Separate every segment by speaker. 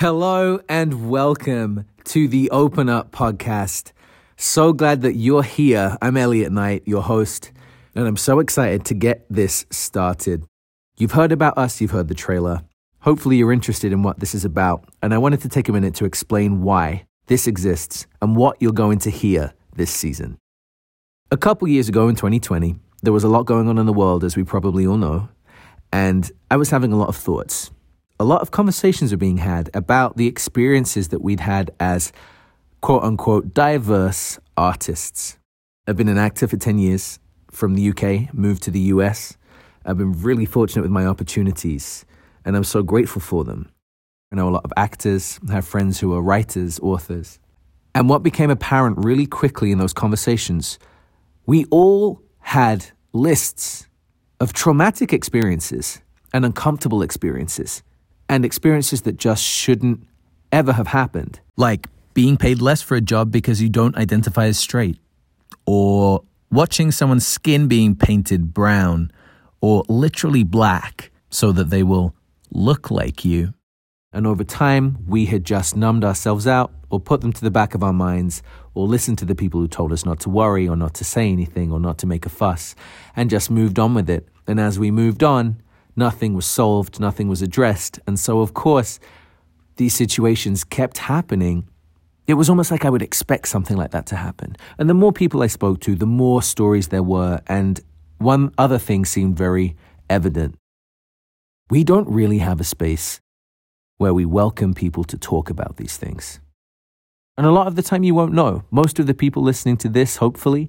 Speaker 1: Hello and welcome to the Open Up podcast. So glad that you're here. I'm Elliot Knight, your host, and I'm so excited to get this started. You've heard about us, you've heard the trailer. Hopefully, you're interested in what this is about, and I wanted to take a minute to explain why this exists and what you're going to hear this season. A couple years ago in 2020, there was a lot going on in the world, as we probably all know, and I was having a lot of thoughts a lot of conversations are being had about the experiences that we'd had as quote unquote diverse artists. I've been an actor for 10 years from the UK, moved to the US. I've been really fortunate with my opportunities, and I'm so grateful for them. I know a lot of actors, I have friends who are writers, authors. And what became apparent really quickly in those conversations, we all had lists of traumatic experiences and uncomfortable experiences and experiences that just shouldn't ever have happened.
Speaker 2: Like being paid less for a job because you don't identify as straight, or watching someone's skin being painted brown or literally black so that they will look like you.
Speaker 1: And over time, we had just numbed ourselves out or put them to the back of our minds or listened to the people who told us not to worry or not to say anything or not to make a fuss and just moved on with it. And as we moved on, Nothing was solved, nothing was addressed. And so, of course, these situations kept happening. It was almost like I would expect something like that to happen. And the more people I spoke to, the more stories there were. And one other thing seemed very evident. We don't really have a space where we welcome people to talk about these things. And a lot of the time, you won't know. Most of the people listening to this, hopefully,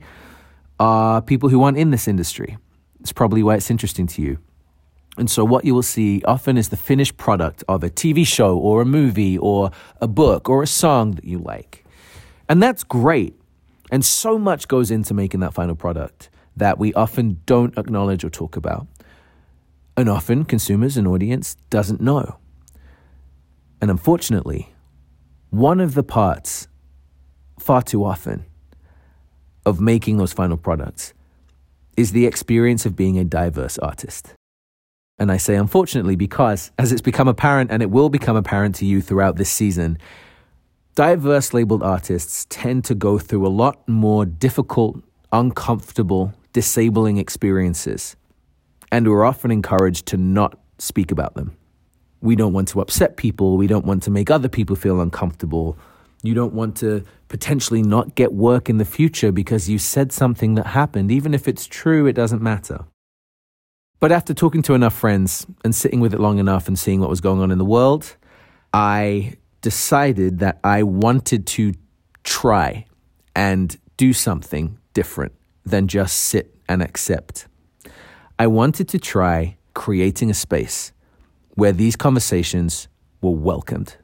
Speaker 1: are people who aren't in this industry. It's probably why it's interesting to you. And so, what you will see often is the finished product of a TV show or a movie or a book or a song that you like. And that's great. And so much goes into making that final product that we often don't acknowledge or talk about. And often, consumers and audience doesn't know. And unfortunately, one of the parts, far too often, of making those final products is the experience of being a diverse artist. And I say unfortunately because, as it's become apparent and it will become apparent to you throughout this season, diverse labeled artists tend to go through a lot more difficult, uncomfortable, disabling experiences. And we're often encouraged to not speak about them. We don't want to upset people. We don't want to make other people feel uncomfortable. You don't want to potentially not get work in the future because you said something that happened. Even if it's true, it doesn't matter. But after talking to enough friends and sitting with it long enough and seeing what was going on in the world, I decided that I wanted to try and do something different than just sit and accept. I wanted to try creating a space where these conversations were welcomed,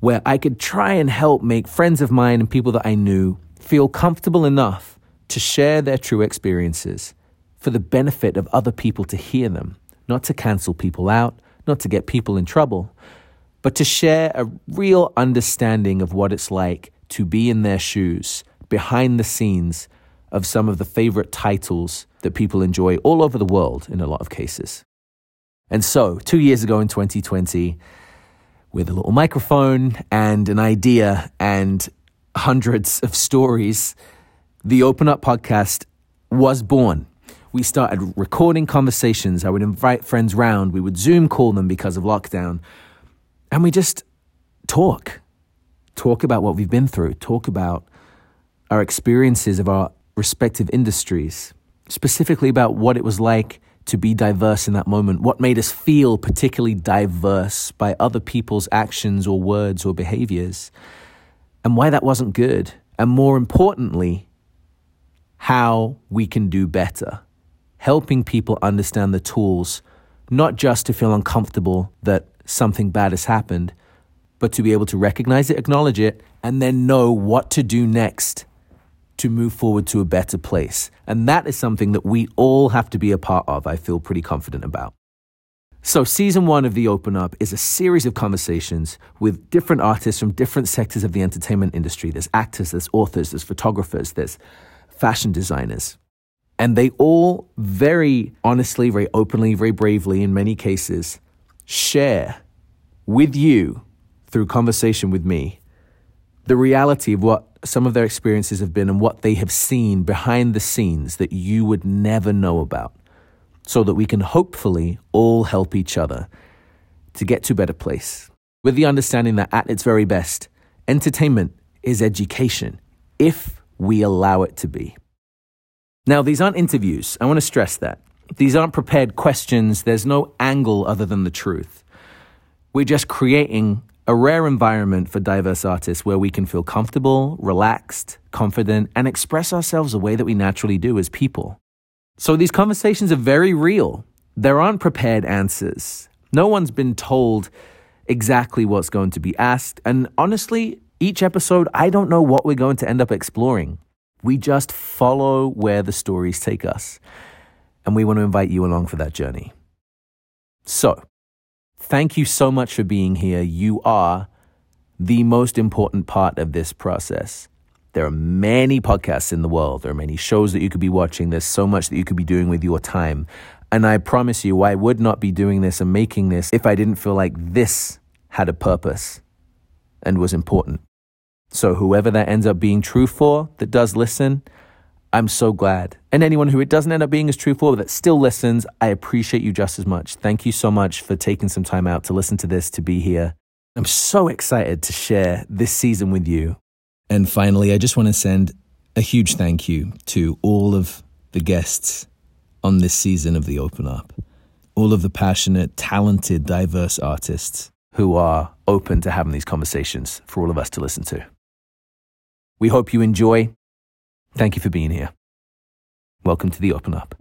Speaker 1: where I could try and help make friends of mine and people that I knew feel comfortable enough to share their true experiences for the benefit of other people to hear them, not to cancel people out, not to get people in trouble, but to share a real understanding of what it's like to be in their shoes, behind the scenes of some of the favorite titles that people enjoy all over the world in a lot of cases. And so, two years ago in 2020, with a little microphone and an idea and hundreds of stories, the Open Up podcast was born we started recording conversations. I would invite friends round. We would Zoom call them because of lockdown. And we just talk. Talk about what we've been through. Talk about our experiences of our respective industries. Specifically about what it was like to be diverse in that moment. What made us feel particularly diverse by other people's actions or words or behaviors. And why that wasn't good. And more importantly, how we can do better helping people understand the tools, not just to feel uncomfortable that something bad has happened, but to be able to recognize it, acknowledge it, and then know what to do next to move forward to a better place. And that is something that we all have to be a part of, I feel pretty confident about. So, season one of The Open Up is a series of conversations with different artists from different sectors of the entertainment industry. There's actors, there's authors, there's photographers, there's fashion designers. And they all very honestly, very openly, very bravely, in many cases, share with you through conversation with me the reality of what some of their experiences have been and what they have seen behind the scenes that you would never know about, so that we can hopefully all help each other to get to a better place. With the understanding that at its very best, entertainment is education if we allow it to be. Now, these aren't interviews. I want to stress that. These aren't prepared questions. There's no angle other than the truth. We're just creating a rare environment for diverse artists where we can feel comfortable, relaxed, confident, and express ourselves the way that we naturally do as people. So these conversations are very real. There aren't prepared answers. No one's been told exactly what's going to be asked. And honestly, each episode, I don't know what we're going to end up exploring. We just follow where the stories take us. And we want to invite you along for that journey. So, thank you so much for being here. You are the most important part of this process. There are many podcasts in the world. There are many shows that you could be watching. There's so much that you could be doing with your time. And I promise you, I would not be doing this and making this if I didn't feel like this had a purpose and was important. So, whoever that ends up being true for that does listen, I'm so glad. And anyone who it doesn't end up being as true for that still listens, I appreciate you just as much. Thank you so much for taking some time out to listen to this, to be here. I'm so excited to share this season with you.
Speaker 2: And finally, I just want to send a huge thank you to all of the guests on this season of the Open Up, all of the passionate, talented, diverse artists
Speaker 1: who are open to having these conversations for all of us to listen to. We hope you enjoy. Thank you for being here. Welcome to the Open Up.